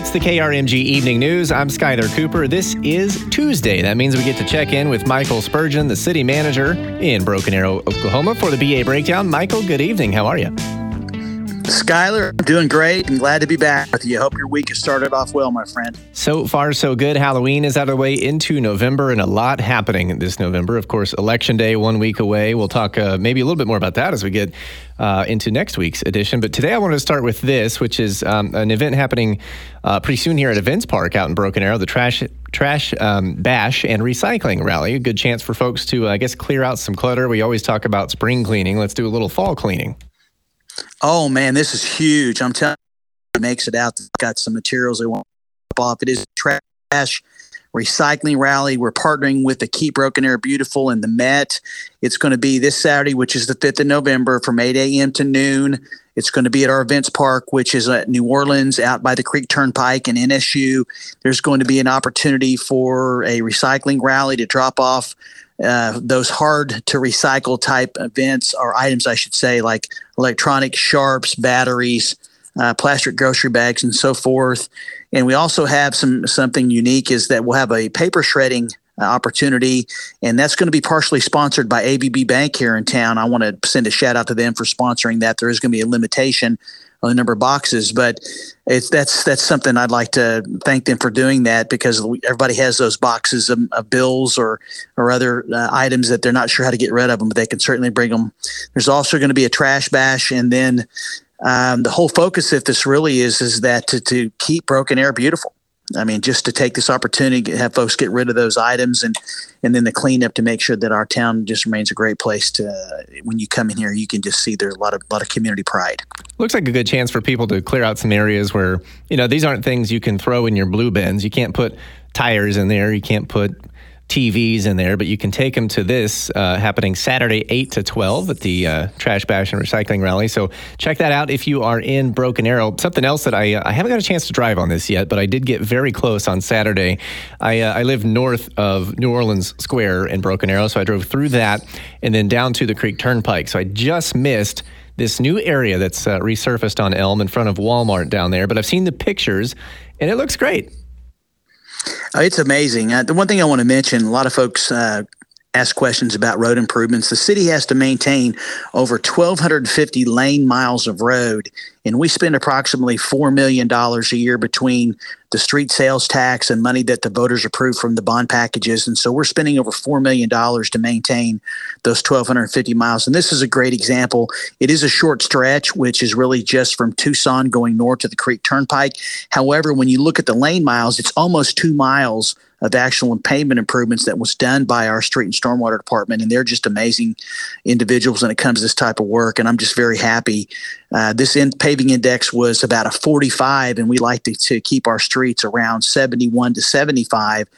It's the KRMG Evening News. I'm Skyler Cooper. This is Tuesday. That means we get to check in with Michael Spurgeon, the city manager in Broken Arrow, Oklahoma, for the BA Breakdown. Michael, good evening. How are you? Skylar, I'm doing great and glad to be back with you. Hope your week has started off well, my friend. So far, so good. Halloween is out of the way into November and a lot happening this November. Of course, Election Day, one week away. We'll talk uh, maybe a little bit more about that as we get uh, into next week's edition. But today I wanted to start with this, which is um, an event happening uh, pretty soon here at Events Park out in Broken Arrow, the Trash Trash um, Bash and Recycling Rally. A good chance for folks to, uh, I guess, clear out some clutter. We always talk about spring cleaning. Let's do a little fall cleaning. Oh man, this is huge. I'm telling you, makes it out. It's got some materials they want to drop off. It is trash recycling rally. We're partnering with the Keep Broken Arrow Beautiful and the Met. It's going to be this Saturday, which is the 5th of November from 8 a.m. to noon. It's going to be at our events park, which is at New Orleans, out by the Creek Turnpike and NSU. There's going to be an opportunity for a recycling rally to drop off uh, those hard to recycle type events or items, I should say, like electronic sharps, batteries, uh, plastic grocery bags, and so forth. And we also have some something unique is that we'll have a paper shredding uh, opportunity, and that's going to be partially sponsored by ABB Bank here in town. I want to send a shout out to them for sponsoring that. There is going to be a limitation the number of boxes, but it's that's that's something I'd like to thank them for doing that because everybody has those boxes of, of bills or or other uh, items that they're not sure how to get rid of them, but they can certainly bring them. There's also going to be a trash bash, and then um, the whole focus of this really is is that to, to keep Broken Arrow beautiful. I mean, just to take this opportunity to have folks get rid of those items and and then the cleanup to make sure that our town just remains a great place to when you come in here you can just see there's a lot of lot of community pride. Looks like a good chance for people to clear out some areas where, you know, these aren't things you can throw in your blue bins. You can't put tires in there, you can't put TVs in there, but you can take them to this uh, happening Saturday, 8 to 12 at the uh, Trash Bash and Recycling Rally. So check that out if you are in Broken Arrow. Something else that I, uh, I haven't got a chance to drive on this yet, but I did get very close on Saturday. I, uh, I live north of New Orleans Square in Broken Arrow, so I drove through that and then down to the Creek Turnpike. So I just missed this new area that's uh, resurfaced on Elm in front of Walmart down there, but I've seen the pictures and it looks great. Oh, it's amazing. Uh, the one thing I want to mention, a lot of folks uh, ask questions about road improvements. The city has to maintain over 1,250 lane miles of road, and we spend approximately $4 million a year between the street sales tax and money that the voters approve from the bond packages. And so we're spending over $4 million to maintain those 1,250 miles. And this is a great example. It is a short stretch, which is really just from Tucson going north to the Creek Turnpike. However, when you look at the lane miles, it's almost two miles of actual pavement improvements that was done by our street and stormwater department. And they're just amazing individuals when it comes to this type of work. And I'm just very happy. Uh, this in, paving index was about a 45, and we like to, to keep our streets around 71 to 75.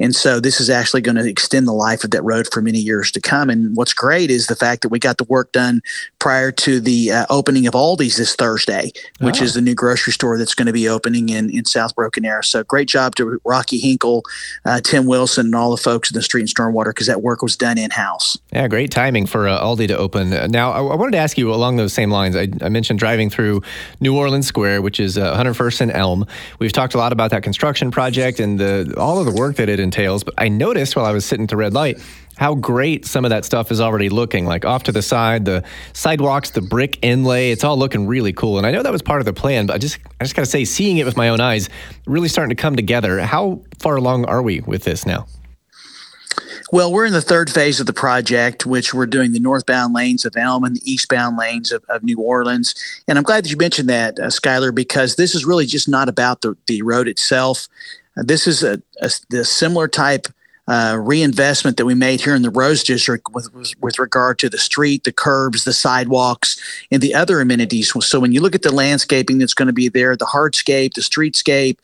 And so this is actually going to extend the life of that road for many years to come. And what's great is the fact that we got the work done prior to the uh, opening of Aldi's this Thursday, which oh. is the new grocery store that's going to be opening in, in South Broken Arrow. So great job to Rocky Hinkle, uh, Tim Wilson, and all the folks in the street and stormwater because that work was done in house. Yeah, great timing for uh, Aldi to open. Now, I, I, wanted to ask you along those same lines. I, I mentioned driving through New Orleans Square, which is 101st uh, and Elm. We've talked a lot about that construction project and the, all of the work that it entails. But I noticed while I was sitting to red light how great some of that stuff is already looking. Like off to the side, the sidewalks, the brick inlay, it's all looking really cool. And I know that was part of the plan, but I just I just gotta say, seeing it with my own eyes, really starting to come together. How far along are we with this now? Well, we're in the third phase of the project, which we're doing the northbound lanes of Elm and the eastbound lanes of, of New Orleans. And I'm glad that you mentioned that, uh, Skylar, because this is really just not about the, the road itself. This is a, a, a similar type uh, reinvestment that we made here in the Rose District with, with regard to the street, the curbs, the sidewalks, and the other amenities. So when you look at the landscaping that's going to be there, the hardscape, the streetscape,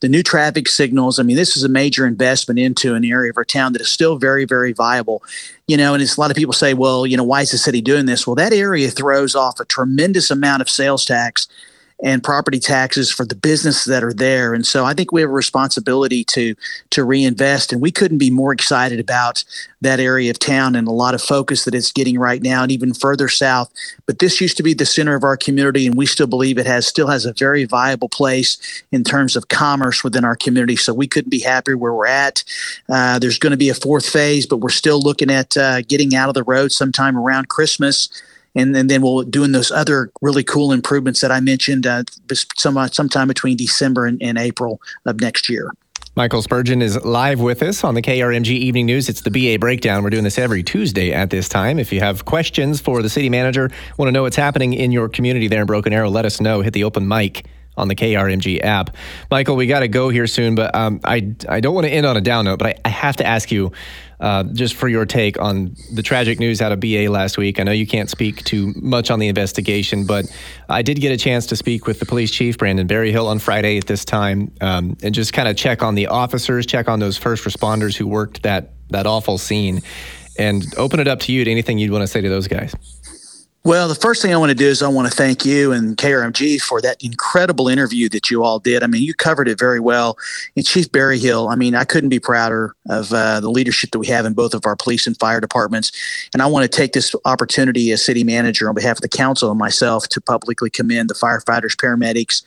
the new traffic signals, I mean, this is a major investment into an area of our town that is still very, very viable. You know, and it's a lot of people say, well, you know, why is the city doing this? Well, that area throws off a tremendous amount of sales tax and property taxes for the businesses that are there. And so I think we have a responsibility to to reinvest. And we couldn't be more excited about that area of town and a lot of focus that it's getting right now and even further south. But this used to be the center of our community, and we still believe it has still has a very viable place in terms of commerce within our community. So we couldn't be happier where we're at. Uh, there's going to be a fourth phase, but we're still looking at uh, getting out of the road sometime around Christmas and, and then we'll doing those other really cool improvements that I mentioned uh, some, sometime between December and, and April of next year. Michael Spurgeon is live with us on the KRMG Evening News. It's the BA Breakdown. We're doing this every Tuesday at this time. If you have questions for the city manager, want to know what's happening in your community there in Broken Arrow, let us know. Hit the open mic on the KRMG app. Michael, we got to go here soon, but um, I, I don't want to end on a down note, but I, I have to ask you uh, just for your take on the tragic news out of BA last week. I know you can't speak too much on the investigation, but I did get a chance to speak with the police chief, Brandon Berryhill, on Friday at this time um, and just kind of check on the officers, check on those first responders who worked that, that awful scene, and open it up to you to anything you'd want to say to those guys. Well, the first thing I want to do is I want to thank you and KRMG for that incredible interview that you all did. I mean, you covered it very well. And Chief Berryhill, I mean, I couldn't be prouder of uh, the leadership that we have in both of our police and fire departments. And I want to take this opportunity as city manager on behalf of the council and myself to publicly commend the firefighters, paramedics,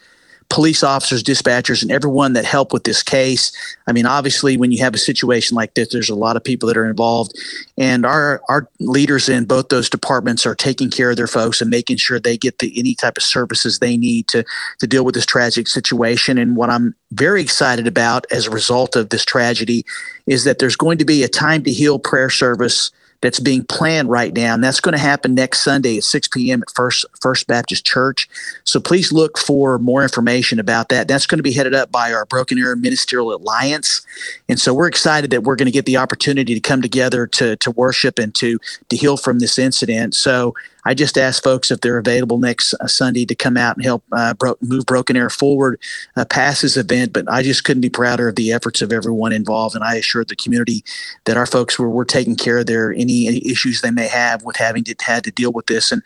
police officers, dispatchers, and everyone that helped with this case. I mean, obviously, when you have a situation like this, there's a lot of people that are involved, and our our leaders in both those departments are taking care of their folks and making sure they get the any type of services they need to to deal with this tragic situation. And what I'm very excited about as a result of this tragedy is that there's going to be a time to heal prayer service that's being planned right now, and that's going to happen next Sunday at 6 p.m. at First First Baptist Church. So please look for more information about that. That's going to be headed up by our Broken Arrow Ministerial Alliance, and so we're excited that we're going to get the opportunity to come together to to worship and to to heal from this incident. So I just ask folks if they're available next uh, Sunday to come out and help uh, bro- move Broken Arrow forward uh, past this event. But I just couldn't be prouder of the efforts of everyone involved. And I assured the community that our folks were, were taking care of their any, any issues they may have with having to had to deal with this. And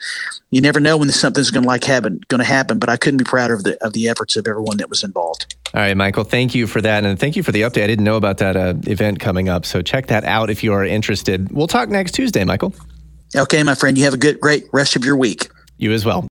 you never know when something's going to like happen going to happen. But I couldn't be prouder of the of the efforts of everyone that was involved. All right, Michael, thank you for that. And thank you for the update. I didn't know about that uh, event coming up. So check that out if you are interested. We'll talk next Tuesday, Michael. Okay, my friend, you have a good, great rest of your week. You as well.